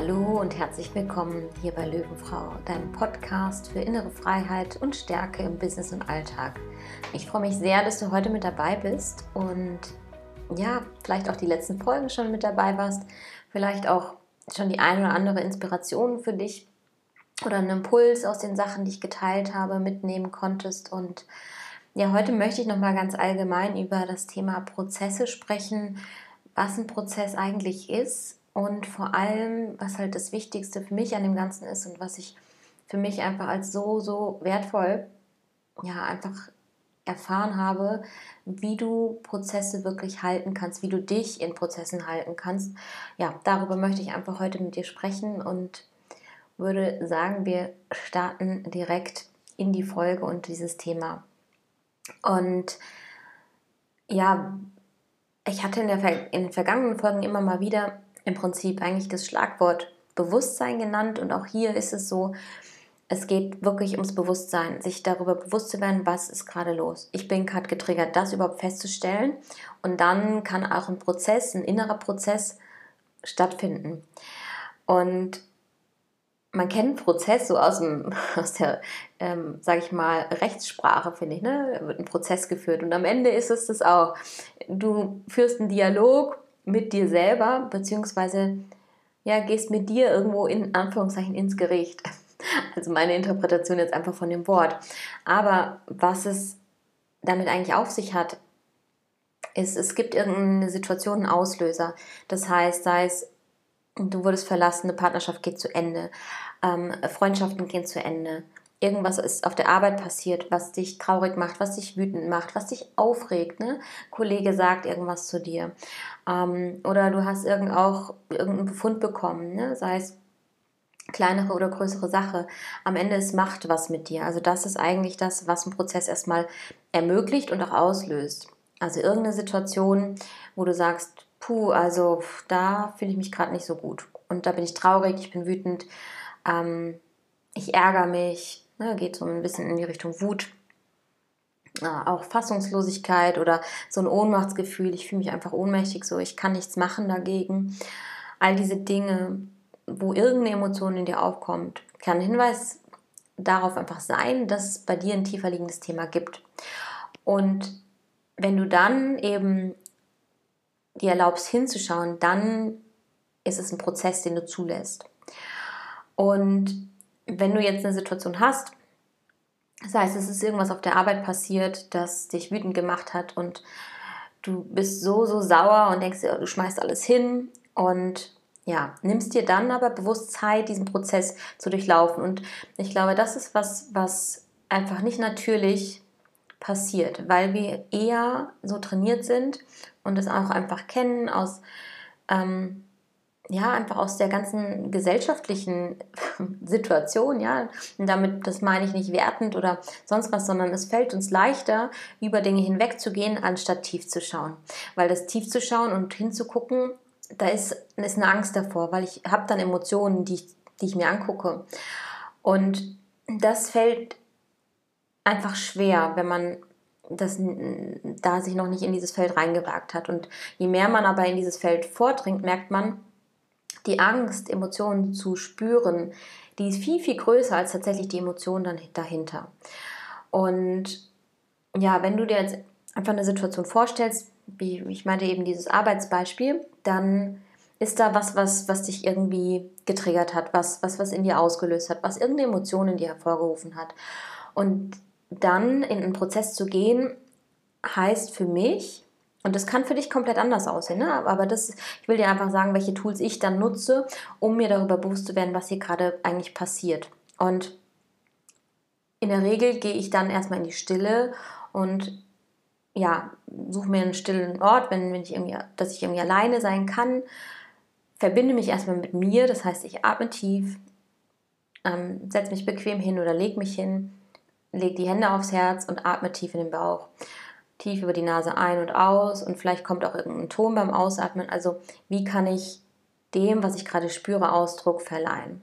Hallo und herzlich willkommen hier bei Löwenfrau, deinem Podcast für innere Freiheit und Stärke im Business und Alltag. Ich freue mich sehr, dass du heute mit dabei bist und ja, vielleicht auch die letzten Folgen schon mit dabei warst, vielleicht auch schon die eine oder andere Inspiration für dich oder einen Impuls aus den Sachen, die ich geteilt habe, mitnehmen konntest und ja, heute möchte ich noch mal ganz allgemein über das Thema Prozesse sprechen, was ein Prozess eigentlich ist und vor allem, was halt das Wichtigste für mich an dem Ganzen ist und was ich für mich einfach als so, so wertvoll, ja, einfach erfahren habe, wie du Prozesse wirklich halten kannst, wie du dich in Prozessen halten kannst. Ja, darüber möchte ich einfach heute mit dir sprechen und würde sagen, wir starten direkt in die Folge und dieses Thema. Und ja, ich hatte in, der, in den vergangenen Folgen immer mal wieder im Prinzip eigentlich das Schlagwort Bewusstsein genannt. Und auch hier ist es so, es geht wirklich ums Bewusstsein, sich darüber bewusst zu werden, was ist gerade los. Ich bin gerade getriggert, das überhaupt festzustellen. Und dann kann auch ein Prozess, ein innerer Prozess stattfinden. Und man kennt Prozess so aus, dem, aus der, ähm, sage ich mal, Rechtssprache, finde ich. Ne? Da wird ein Prozess geführt und am Ende ist es das auch. Du führst einen Dialog mit dir selber, beziehungsweise ja, gehst mit dir irgendwo in Anführungszeichen ins Gericht. Also meine Interpretation jetzt einfach von dem Wort. Aber was es damit eigentlich auf sich hat, ist, es gibt irgendeine Situation, einen Auslöser. Das heißt, sei es, du wurdest verlassen, eine Partnerschaft geht zu Ende, ähm, Freundschaften gehen zu Ende, irgendwas ist auf der Arbeit passiert, was dich traurig macht, was dich wütend macht, was dich aufregt. Ne? Kollege sagt irgendwas zu dir. Ähm, oder du hast irgend auch irgendeinen Befund bekommen, ne? sei es kleinere oder größere Sache. Am Ende ist Macht was mit dir. Also das ist eigentlich das, was ein Prozess erstmal ermöglicht und auch auslöst. Also irgendeine Situation, wo du sagst, puh, also da fühle ich mich gerade nicht so gut. Und da bin ich traurig, ich bin wütend, ähm, ich ärgere mich, Ne, geht so ein bisschen in die Richtung Wut. auch Fassungslosigkeit oder so ein Ohnmachtsgefühl. Ich fühle mich einfach ohnmächtig, so ich kann nichts machen dagegen. All diese Dinge, wo irgendeine Emotion in dir aufkommt, kann ein Hinweis darauf einfach sein, dass es bei dir ein tiefer liegendes Thema gibt. Und wenn du dann eben dir erlaubst hinzuschauen, dann ist es ein Prozess, den du zulässt. Und wenn du jetzt eine Situation hast, das heißt, es ist irgendwas auf der Arbeit passiert, das dich wütend gemacht hat und du bist so, so sauer und denkst dir, du schmeißt alles hin und ja, nimmst dir dann aber bewusst Zeit, diesen Prozess zu durchlaufen. Und ich glaube, das ist was, was einfach nicht natürlich passiert, weil wir eher so trainiert sind und es auch einfach kennen aus ähm, ja, einfach aus der ganzen gesellschaftlichen Situation, ja, und damit, das meine ich nicht wertend oder sonst was, sondern es fällt uns leichter, über Dinge hinwegzugehen, anstatt tief zu schauen. Weil das tief zu schauen und hinzugucken, da ist, ist eine Angst davor, weil ich habe dann Emotionen, die ich, die ich mir angucke. Und das fällt einfach schwer, wenn man das, da sich noch nicht in dieses Feld reingewagt hat. Und je mehr man aber in dieses Feld vordringt, merkt man, die Angst, Emotionen zu spüren, die ist viel, viel größer als tatsächlich die Emotionen dahinter. Und ja, wenn du dir jetzt einfach eine Situation vorstellst, wie ich meinte eben dieses Arbeitsbeispiel, dann ist da was, was, was dich irgendwie getriggert hat, was, was, was in dir ausgelöst hat, was irgendeine Emotion in dir hervorgerufen hat. Und dann in einen Prozess zu gehen, heißt für mich, und das kann für dich komplett anders aussehen, ne? aber das, ich will dir einfach sagen, welche Tools ich dann nutze, um mir darüber bewusst zu werden, was hier gerade eigentlich passiert. Und in der Regel gehe ich dann erstmal in die Stille und ja, suche mir einen stillen Ort, wenn, wenn ich irgendwie, dass ich irgendwie alleine sein kann, verbinde mich erstmal mit mir, das heißt, ich atme tief, ähm, setze mich bequem hin oder lege mich hin, lege die Hände aufs Herz und atme tief in den Bauch tief über die Nase ein und aus und vielleicht kommt auch irgendein Ton beim Ausatmen. Also wie kann ich dem, was ich gerade spüre, Ausdruck verleihen?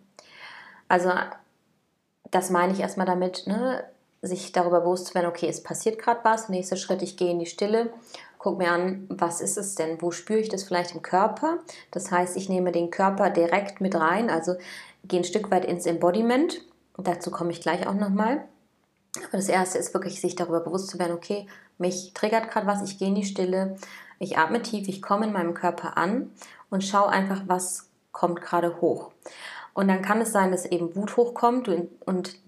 Also das meine ich erstmal damit, ne, sich darüber bewusst zu werden, okay, es passiert gerade was, nächster Schritt, ich gehe in die Stille, gucke mir an, was ist es denn? Wo spüre ich das vielleicht im Körper? Das heißt, ich nehme den Körper direkt mit rein, also gehe ein Stück weit ins Embodiment. Dazu komme ich gleich auch nochmal. Aber das erste ist wirklich, sich darüber bewusst zu werden, okay, mich triggert gerade was, ich gehe in die Stille, ich atme tief, ich komme in meinem Körper an und schaue einfach, was kommt gerade hoch. Und dann kann es sein, dass eben Wut hochkommt und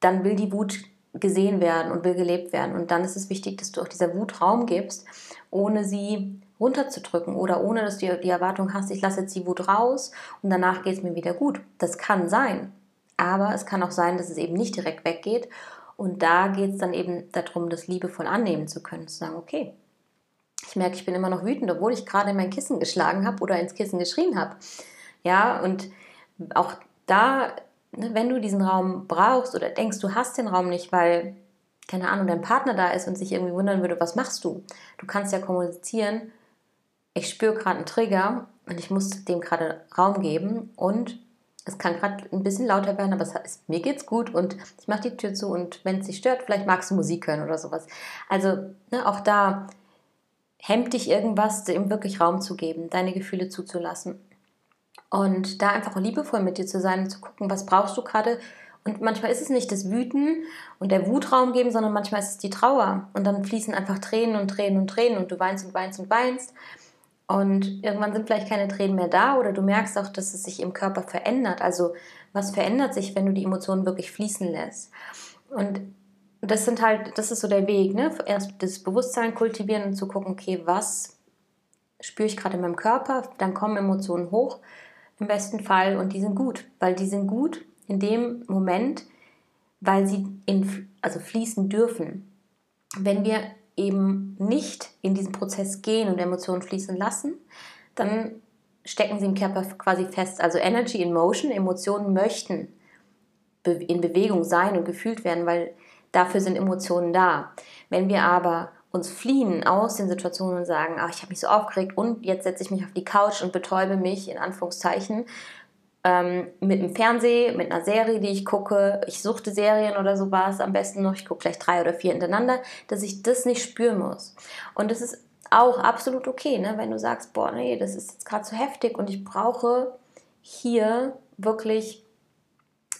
dann will die Wut gesehen werden und will gelebt werden. Und dann ist es wichtig, dass du auch dieser Wut Raum gibst, ohne sie runterzudrücken oder ohne dass du die Erwartung hast, ich lasse jetzt die Wut raus und danach geht es mir wieder gut. Das kann sein. Aber es kann auch sein, dass es eben nicht direkt weggeht. Und da geht es dann eben darum, das liebevoll annehmen zu können, zu sagen, okay, ich merke, ich bin immer noch wütend, obwohl ich gerade in mein Kissen geschlagen habe oder ins Kissen geschrien habe. Ja, und auch da Ne, wenn du diesen Raum brauchst oder denkst, du hast den Raum nicht, weil, keine Ahnung, dein Partner da ist und sich irgendwie wundern würde, was machst du? Du kannst ja kommunizieren, ich spüre gerade einen Trigger und ich muss dem gerade Raum geben und es kann gerade ein bisschen lauter werden, aber es mir geht's gut und ich mache die Tür zu und wenn es dich stört, vielleicht magst du Musik hören oder sowas. Also ne, auch da hemmt dich irgendwas, dem wirklich Raum zu geben, deine Gefühle zuzulassen. Und da einfach liebevoll mit dir zu sein und zu gucken, was brauchst du gerade. Und manchmal ist es nicht das Wüten und der Wutraum geben, sondern manchmal ist es die Trauer. Und dann fließen einfach Tränen und Tränen und Tränen und du weinst und weinst und weinst. Und irgendwann sind vielleicht keine Tränen mehr da oder du merkst auch, dass es sich im Körper verändert. Also was verändert sich, wenn du die Emotionen wirklich fließen lässt? Und das sind halt, das ist so der Weg, ne? Erst das Bewusstsein kultivieren und zu gucken, okay, was spüre ich gerade in meinem Körper? Dann kommen Emotionen hoch im besten Fall und die sind gut, weil die sind gut in dem Moment, weil sie in, also fließen dürfen. Wenn wir eben nicht in diesen Prozess gehen und Emotionen fließen lassen, dann stecken sie im Körper quasi fest. Also Energy in Motion, Emotionen möchten in Bewegung sein und gefühlt werden, weil dafür sind Emotionen da. Wenn wir aber uns fliehen aus den Situationen und sagen, ach, ich habe mich so aufgeregt und jetzt setze ich mich auf die Couch und betäube mich in Anführungszeichen ähm, mit dem Fernseh, mit einer Serie, die ich gucke. Ich suchte Serien oder sowas am besten noch. Ich gucke gleich drei oder vier hintereinander, dass ich das nicht spüren muss. Und das ist auch absolut okay, ne? wenn du sagst, boah, nee, das ist jetzt gerade zu heftig und ich brauche hier wirklich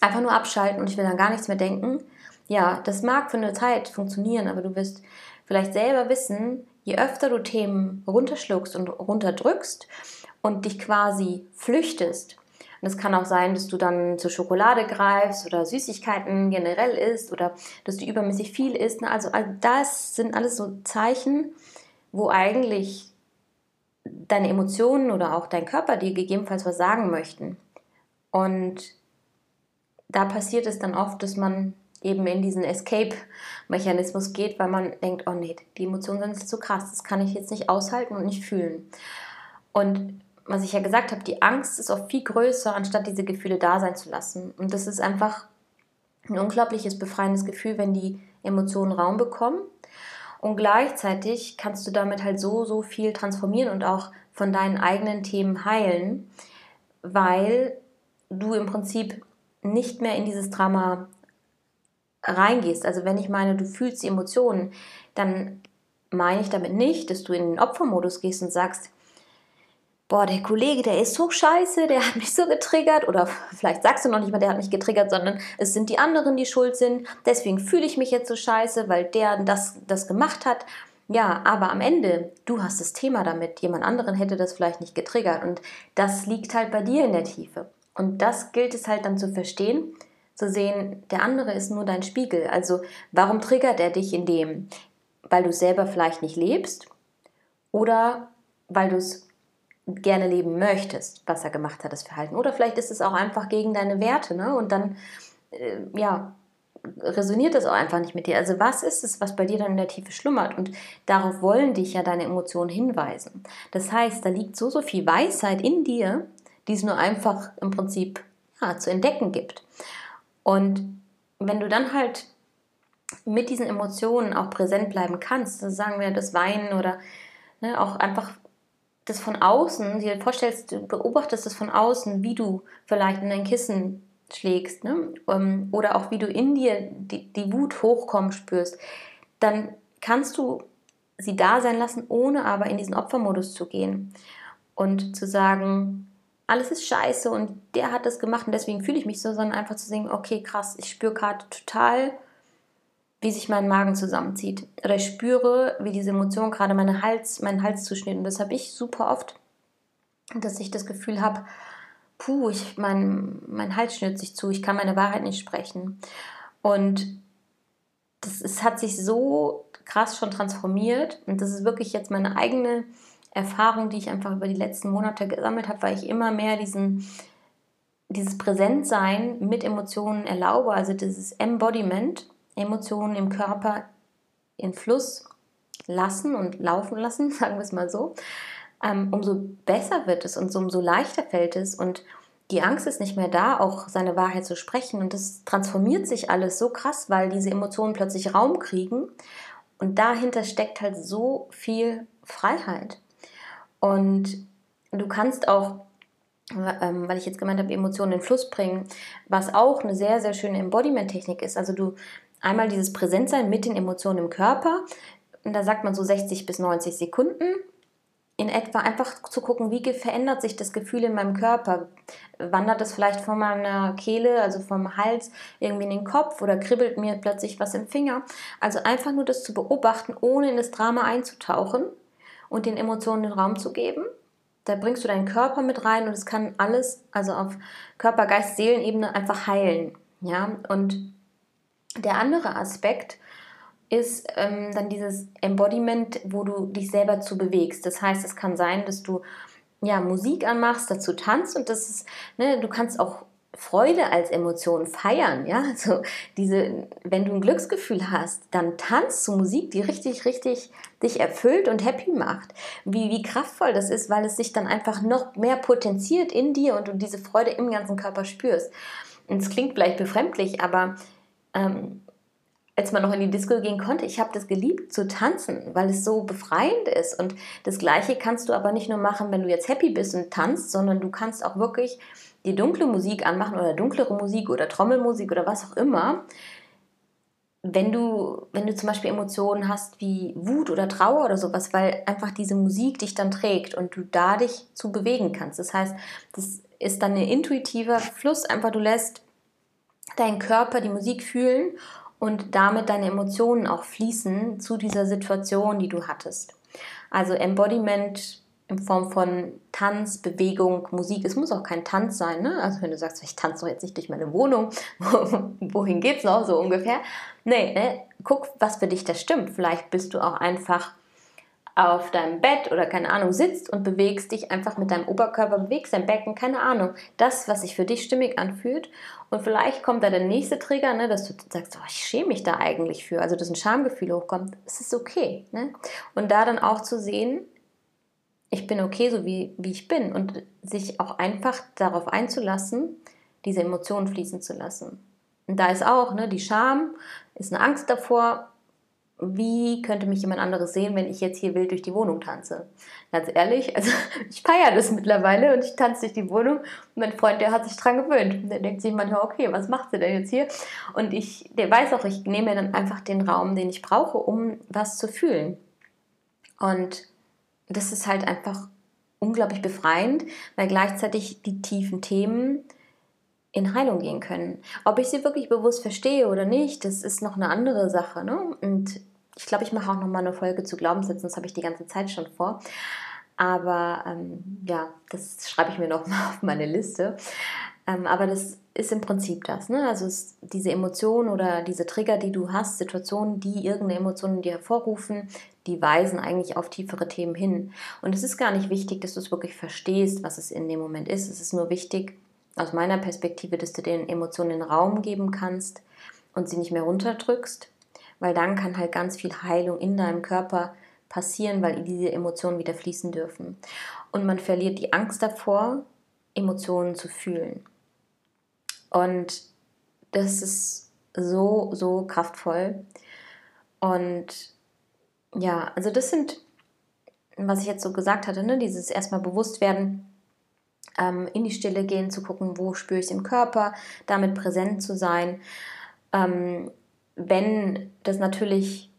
einfach nur abschalten und ich will dann gar nichts mehr denken. Ja, das mag für eine Zeit funktionieren, aber du wirst vielleicht selber wissen, je öfter du Themen runterschluckst und runterdrückst und dich quasi flüchtest, und es kann auch sein, dass du dann zur Schokolade greifst oder Süßigkeiten generell isst oder dass du übermäßig viel isst. Also das sind alles so Zeichen, wo eigentlich deine Emotionen oder auch dein Körper dir gegebenenfalls was sagen möchten. Und da passiert es dann oft, dass man eben in diesen Escape-Mechanismus geht, weil man denkt, oh nee, die Emotionen sind zu krass, das kann ich jetzt nicht aushalten und nicht fühlen. Und was ich ja gesagt habe, die Angst ist oft viel größer, anstatt diese Gefühle da sein zu lassen. Und das ist einfach ein unglaubliches befreiendes Gefühl, wenn die Emotionen Raum bekommen. Und gleichzeitig kannst du damit halt so, so viel transformieren und auch von deinen eigenen Themen heilen, weil du im Prinzip nicht mehr in dieses Drama reingehst, also wenn ich meine, du fühlst die Emotionen, dann meine ich damit nicht, dass du in den Opfermodus gehst und sagst, boah, der Kollege, der ist so scheiße, der hat mich so getriggert oder vielleicht sagst du noch nicht mal, der hat mich getriggert, sondern es sind die anderen, die schuld sind, deswegen fühle ich mich jetzt so scheiße, weil der das, das gemacht hat. Ja, aber am Ende, du hast das Thema damit, jemand anderen hätte das vielleicht nicht getriggert und das liegt halt bei dir in der Tiefe. Und das gilt es halt dann zu verstehen, zu sehen, der andere ist nur dein Spiegel. Also warum triggert er dich in dem? Weil du selber vielleicht nicht lebst oder weil du es gerne leben möchtest, was er gemacht hat, das Verhalten. Oder vielleicht ist es auch einfach gegen deine Werte, ne? Und dann, äh, ja, resoniert das auch einfach nicht mit dir. Also was ist es, was bei dir dann in der Tiefe schlummert? Und darauf wollen dich ja deine Emotionen hinweisen. Das heißt, da liegt so, so viel Weisheit in dir, die es nur einfach im Prinzip ja, zu entdecken gibt. Und wenn du dann halt mit diesen Emotionen auch präsent bleiben kannst, also sagen wir das Weinen oder ne, auch einfach das von außen, dir vorstellst, du beobachtest das von außen, wie du vielleicht in dein Kissen schlägst ne? Ähm, oder auch wie du in dir die, die Wut hochkommen spürst, dann kannst du sie da sein lassen, ohne aber in diesen Opfermodus zu gehen und zu sagen, alles ist scheiße und der hat das gemacht und deswegen fühle ich mich so, sondern einfach zu sehen, okay, krass, ich spüre gerade total, wie sich mein Magen zusammenzieht. Oder ich spüre, wie diese Emotion gerade meine Hals, meinen Hals zuschnitt. Und das habe ich super oft, dass ich das Gefühl habe, puh, ich, mein, mein Hals schnürt sich zu, ich kann meine Wahrheit nicht sprechen. Und das es hat sich so krass schon transformiert und das ist wirklich jetzt meine eigene Erfahrung, die ich einfach über die letzten Monate gesammelt habe, weil ich immer mehr diesen, dieses Präsentsein mit Emotionen erlaube, also dieses Embodiment, Emotionen im Körper in Fluss lassen und laufen lassen, sagen wir es mal so, ähm, umso besser wird es und umso leichter fällt es und die Angst ist nicht mehr da, auch seine Wahrheit zu sprechen. Und das transformiert sich alles so krass, weil diese Emotionen plötzlich Raum kriegen. Und dahinter steckt halt so viel Freiheit. Und du kannst auch, ähm, weil ich jetzt gemeint habe, Emotionen in Fluss bringen, was auch eine sehr, sehr schöne Embodiment-Technik ist. Also du einmal dieses Präsentsein mit den Emotionen im Körper. Und da sagt man so 60 bis 90 Sekunden in etwa einfach zu gucken, wie verändert sich das Gefühl in meinem Körper. Wandert es vielleicht von meiner Kehle, also vom Hals, irgendwie in den Kopf oder kribbelt mir plötzlich was im Finger. Also einfach nur das zu beobachten, ohne in das Drama einzutauchen und den Emotionen den Raum zu geben. Da bringst du deinen Körper mit rein und es kann alles, also auf Körper, Geist, Seelenebene einfach heilen. Ja, und der andere Aspekt, ist ähm, dann dieses Embodiment, wo du dich selber zu bewegst. Das heißt, es kann sein, dass du ja Musik anmachst, dazu tanzt und das ist, ne, du kannst auch Freude als Emotion feiern, ja, also diese, wenn du ein Glücksgefühl hast, dann tanzt zu Musik, die richtig, richtig dich erfüllt und happy macht. Wie, wie kraftvoll das ist, weil es sich dann einfach noch mehr potenziert in dir und du diese Freude im ganzen Körper spürst. Und es klingt vielleicht befremdlich, aber ähm, als man noch in die Disco gehen konnte, ich habe das geliebt zu tanzen, weil es so befreiend ist. Und das Gleiche kannst du aber nicht nur machen, wenn du jetzt happy bist und tanzt, sondern du kannst auch wirklich die dunkle Musik anmachen oder dunklere Musik oder Trommelmusik oder was auch immer. Wenn du, wenn du zum Beispiel Emotionen hast wie Wut oder Trauer oder sowas, weil einfach diese Musik dich dann trägt und du da dich zu bewegen kannst. Das heißt, das ist dann ein intuitiver Fluss, einfach du lässt deinen Körper die Musik fühlen und damit deine Emotionen auch fließen zu dieser Situation, die du hattest. Also Embodiment in Form von Tanz, Bewegung, Musik. Es muss auch kein Tanz sein, ne? Also wenn du sagst, ich tanze doch jetzt nicht durch meine Wohnung, wohin geht's noch so ungefähr? Nee, ne? guck, was für dich das stimmt. Vielleicht bist du auch einfach auf deinem Bett oder keine Ahnung sitzt und bewegst dich einfach mit deinem Oberkörper, bewegst dein Becken, keine Ahnung. Das, was sich für dich stimmig anfühlt. Und vielleicht kommt da der nächste Trigger, ne, dass du sagst, oh, ich schäme mich da eigentlich für. Also, dass ein Schamgefühl hochkommt. Es ist okay. Ne? Und da dann auch zu sehen, ich bin okay, so wie, wie ich bin. Und sich auch einfach darauf einzulassen, diese Emotionen fließen zu lassen. Und da ist auch, ne, die Scham ist eine Angst davor, wie könnte mich jemand anderes sehen, wenn ich jetzt hier wild durch die Wohnung tanze? Ganz ehrlich, also ich feiere das mittlerweile und ich tanze durch die Wohnung und mein Freund, der hat sich dran gewöhnt. Der denkt sich manchmal, okay, was macht sie denn jetzt hier? Und ich, der weiß auch, ich nehme mir dann einfach den Raum, den ich brauche, um was zu fühlen. Und das ist halt einfach unglaublich befreiend, weil gleichzeitig die tiefen Themen in Heilung gehen können. Ob ich sie wirklich bewusst verstehe oder nicht, das ist noch eine andere Sache. Ne? Und ich glaube, ich mache auch noch mal eine Folge zu Glaubenssätzen, das habe ich die ganze Zeit schon vor. Aber ähm, ja, das schreibe ich mir noch mal auf meine Liste. Ähm, aber das ist im Prinzip das. Ne? Also diese Emotionen oder diese Trigger, die du hast, Situationen, die irgendeine Emotion in dir hervorrufen, die weisen eigentlich auf tiefere Themen hin. Und es ist gar nicht wichtig, dass du es wirklich verstehst, was es in dem Moment ist. Es ist nur wichtig, aus meiner Perspektive, dass du den Emotionen Raum geben kannst und sie nicht mehr runterdrückst weil dann kann halt ganz viel Heilung in deinem Körper passieren, weil diese Emotionen wieder fließen dürfen. Und man verliert die Angst davor, Emotionen zu fühlen. Und das ist so, so kraftvoll. Und ja, also das sind, was ich jetzt so gesagt hatte, ne, dieses erstmal bewusst werden, ähm, in die Stille gehen, zu gucken, wo spüre ich es im Körper, damit präsent zu sein. Ähm, wenn das natürlich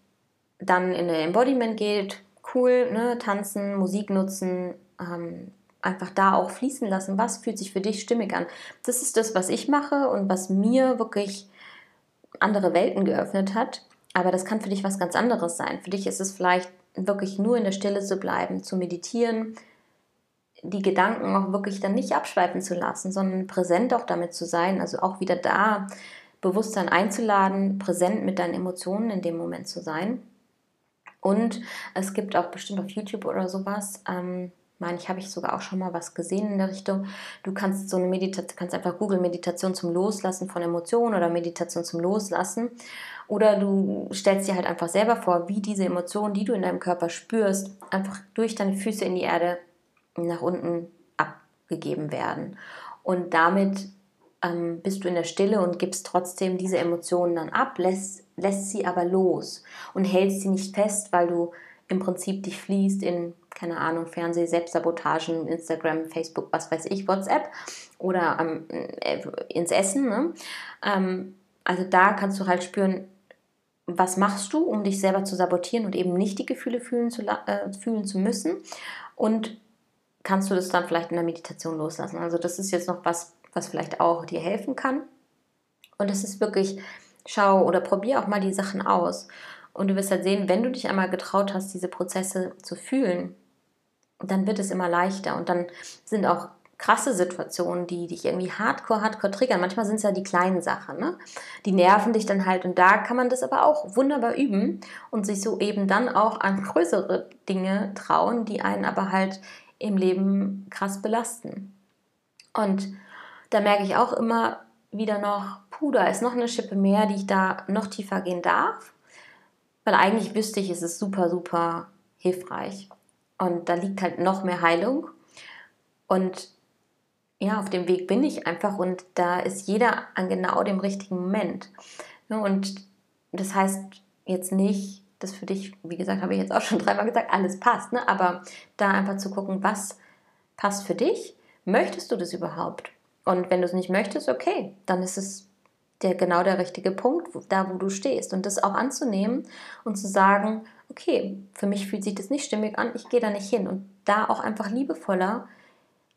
dann in eine Embodiment geht, cool, ne? tanzen, Musik nutzen, ähm, einfach da auch fließen lassen, was fühlt sich für dich stimmig an. Das ist das, was ich mache und was mir wirklich andere Welten geöffnet hat. Aber das kann für dich was ganz anderes sein. Für dich ist es vielleicht wirklich nur in der Stille zu bleiben, zu meditieren, die Gedanken auch wirklich dann nicht abschweifen zu lassen, sondern präsent auch damit zu sein. Also auch wieder da Bewusstsein einzuladen, präsent mit deinen Emotionen in dem Moment zu sein. Und es gibt auch bestimmt auf YouTube oder sowas, ähm, meine ich, habe ich sogar auch schon mal was gesehen in der Richtung. Du kannst so eine Meditation, kannst einfach Google Meditation zum Loslassen von Emotionen oder Meditation zum Loslassen. Oder du stellst dir halt einfach selber vor, wie diese Emotionen, die du in deinem Körper spürst, einfach durch deine Füße in die Erde nach unten abgegeben werden. Und damit ähm, bist du in der Stille und gibst trotzdem diese Emotionen dann ab, lässt, lässt sie aber los und hältst sie nicht fest, weil du im Prinzip dich fließt in, keine Ahnung, Fernseh, Selbstsabotagen, Instagram, Facebook, was weiß ich, WhatsApp oder ähm, äh, ins Essen. Ne? Ähm, also da kannst du halt spüren, was machst du, um dich selber zu sabotieren und eben nicht die Gefühle fühlen zu, äh, fühlen zu müssen. Und kannst du das dann vielleicht in der Meditation loslassen. Also das ist jetzt noch was, was vielleicht auch dir helfen kann. Und es ist wirklich, schau oder probier auch mal die Sachen aus. Und du wirst halt sehen, wenn du dich einmal getraut hast, diese Prozesse zu fühlen, dann wird es immer leichter. Und dann sind auch krasse Situationen, die dich irgendwie hardcore, hardcore triggern. Manchmal sind es ja die kleinen Sachen, ne? Die nerven dich dann halt. Und da kann man das aber auch wunderbar üben und sich so eben dann auch an größere Dinge trauen, die einen aber halt im Leben krass belasten. Und da merke ich auch immer wieder noch, puh, da ist noch eine Schippe mehr, die ich da noch tiefer gehen darf. Weil eigentlich wüsste ich, es ist super, super hilfreich. Und da liegt halt noch mehr Heilung. Und ja, auf dem Weg bin ich einfach und da ist jeder an genau dem richtigen Moment. Und das heißt jetzt nicht, dass für dich, wie gesagt, habe ich jetzt auch schon dreimal gesagt, alles passt. Ne? Aber da einfach zu gucken, was passt für dich? Möchtest du das überhaupt? Und wenn du es nicht möchtest, okay, dann ist es der, genau der richtige Punkt, da wo du stehst. Und das auch anzunehmen und zu sagen, okay, für mich fühlt sich das nicht stimmig an, ich gehe da nicht hin. Und da auch einfach liebevoller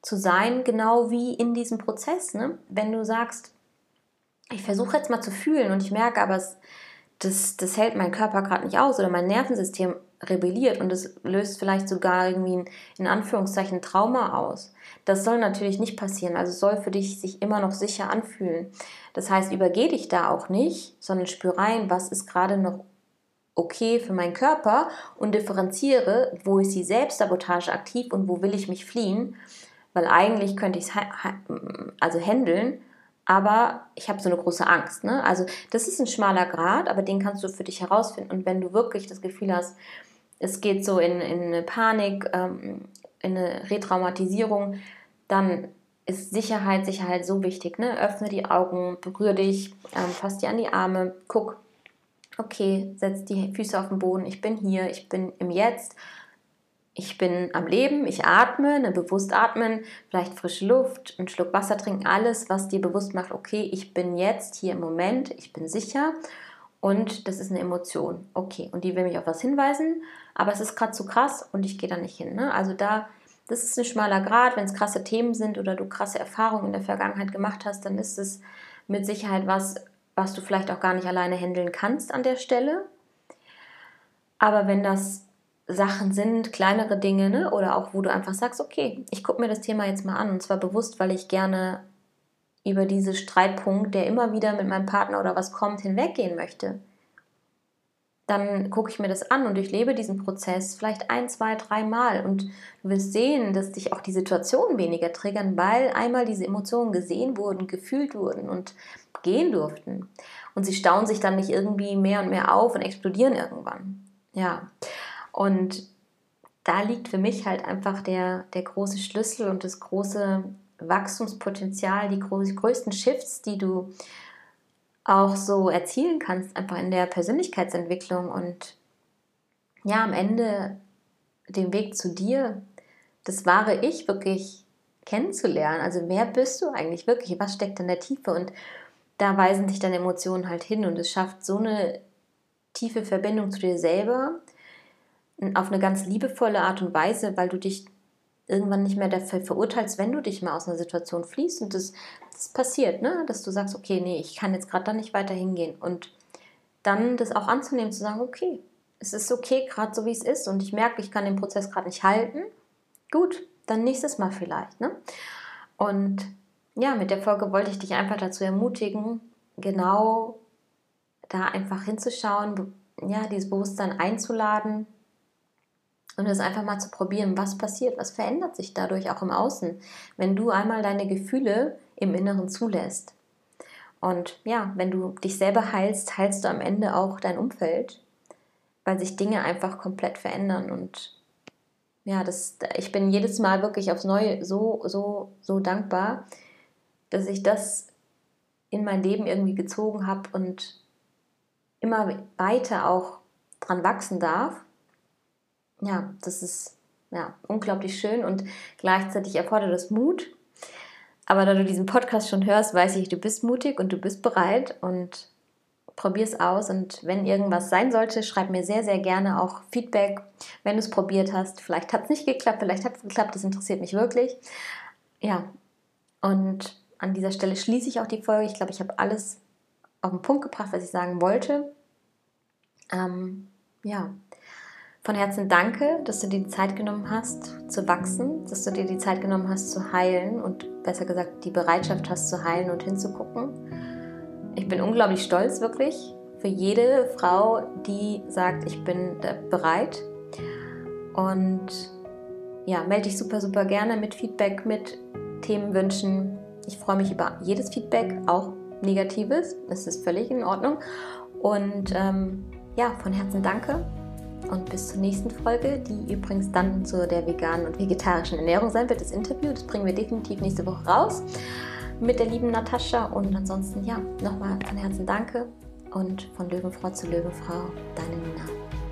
zu sein, genau wie in diesem Prozess. Ne? Wenn du sagst, ich versuche jetzt mal zu fühlen und ich merke aber, es, das, das hält mein Körper gerade nicht aus oder mein Nervensystem rebelliert und es löst vielleicht sogar irgendwie ein, in Anführungszeichen Trauma aus. Das soll natürlich nicht passieren, also soll für dich sich immer noch sicher anfühlen. Das heißt, übergeh dich da auch nicht, sondern spür rein, was ist gerade noch okay für meinen Körper und differenziere, wo ist die Selbstsabotage aktiv und wo will ich mich fliehen, weil eigentlich könnte ich es also handeln, aber ich habe so eine große Angst. Ne? Also das ist ein schmaler Grad, aber den kannst du für dich herausfinden. Und wenn du wirklich das Gefühl hast, es geht so in, in eine Panik, ähm, in eine Retraumatisierung, dann ist Sicherheit, Sicherheit so wichtig. Ne? Öffne die Augen, berühre dich, ähm, fass dir an die Arme, guck, okay, setz die Füße auf den Boden, ich bin hier, ich bin im Jetzt, ich bin am Leben, ich atme, ne, bewusst atmen, vielleicht frische Luft, einen Schluck Wasser trinken, alles, was dir bewusst macht, okay, ich bin jetzt hier im Moment, ich bin sicher und das ist eine Emotion. Okay, und die will mich auf was hinweisen, aber es ist gerade zu krass und ich gehe da nicht hin. Ne? Also da, das ist ein schmaler Grad, wenn es krasse Themen sind oder du krasse Erfahrungen in der Vergangenheit gemacht hast, dann ist es mit Sicherheit was, was du vielleicht auch gar nicht alleine handeln kannst an der Stelle. Aber wenn das Sachen sind, kleinere Dinge, ne? oder auch wo du einfach sagst, okay, ich gucke mir das Thema jetzt mal an und zwar bewusst, weil ich gerne über diesen Streitpunkt, der immer wieder mit meinem Partner oder was kommt, hinweggehen möchte, dann gucke ich mir das an und durchlebe diesen Prozess vielleicht ein, zwei, drei Mal und du wirst sehen, dass dich auch die Situationen weniger triggern, weil einmal diese Emotionen gesehen wurden, gefühlt wurden und gehen durften. Und sie stauen sich dann nicht irgendwie mehr und mehr auf und explodieren irgendwann. Ja, und da liegt für mich halt einfach der, der große Schlüssel und das große Wachstumspotenzial, die größten Shifts, die du auch so erzielen kannst, einfach in der Persönlichkeitsentwicklung und ja, am Ende den Weg zu dir, das wahre Ich wirklich kennenzulernen. Also wer bist du eigentlich wirklich? Was steckt in der Tiefe? Und da weisen dich deine Emotionen halt hin und es schafft so eine tiefe Verbindung zu dir selber auf eine ganz liebevolle Art und Weise, weil du dich irgendwann nicht mehr dafür verurteilst, wenn du dich mal aus einer Situation fließt und das, das passiert, ne? dass du sagst, okay, nee, ich kann jetzt gerade da nicht weiter hingehen und dann das auch anzunehmen, zu sagen, okay, es ist okay, gerade so wie es ist und ich merke, ich kann den Prozess gerade nicht halten, gut, dann nächstes Mal vielleicht. Ne? Und ja, mit der Folge wollte ich dich einfach dazu ermutigen, genau da einfach hinzuschauen, ja, dieses Bewusstsein einzuladen und es einfach mal zu probieren, was passiert, was verändert sich dadurch auch im Außen, wenn du einmal deine Gefühle im Inneren zulässt. Und ja, wenn du dich selber heilst, heilst du am Ende auch dein Umfeld, weil sich Dinge einfach komplett verändern. Und ja, das, ich bin jedes Mal wirklich aufs Neue so, so, so dankbar, dass ich das in mein Leben irgendwie gezogen habe und immer weiter auch dran wachsen darf ja, das ist ja, unglaublich schön und gleichzeitig erfordert es Mut. Aber da du diesen Podcast schon hörst, weiß ich, du bist mutig und du bist bereit und probier es aus. Und wenn irgendwas sein sollte, schreib mir sehr, sehr gerne auch Feedback, wenn du es probiert hast. Vielleicht hat es nicht geklappt, vielleicht hat es geklappt, das interessiert mich wirklich. Ja, und an dieser Stelle schließe ich auch die Folge. Ich glaube, ich habe alles auf den Punkt gebracht, was ich sagen wollte. Ähm, ja, von Herzen danke, dass du dir die Zeit genommen hast zu wachsen, dass du dir die Zeit genommen hast zu heilen und besser gesagt die Bereitschaft hast zu heilen und hinzugucken. Ich bin unglaublich stolz wirklich für jede Frau, die sagt, ich bin bereit. Und ja, melde dich super, super gerne mit Feedback, mit Themenwünschen. Ich freue mich über jedes Feedback, auch negatives. Das ist völlig in Ordnung. Und ähm, ja, von Herzen danke und bis zur nächsten Folge, die übrigens dann zu der veganen und vegetarischen Ernährung sein wird, das Interview. Das bringen wir definitiv nächste Woche raus mit der lieben Natascha. Und ansonsten, ja, nochmal von Herzen danke und von Löwenfrau zu Löwenfrau, deine Nina.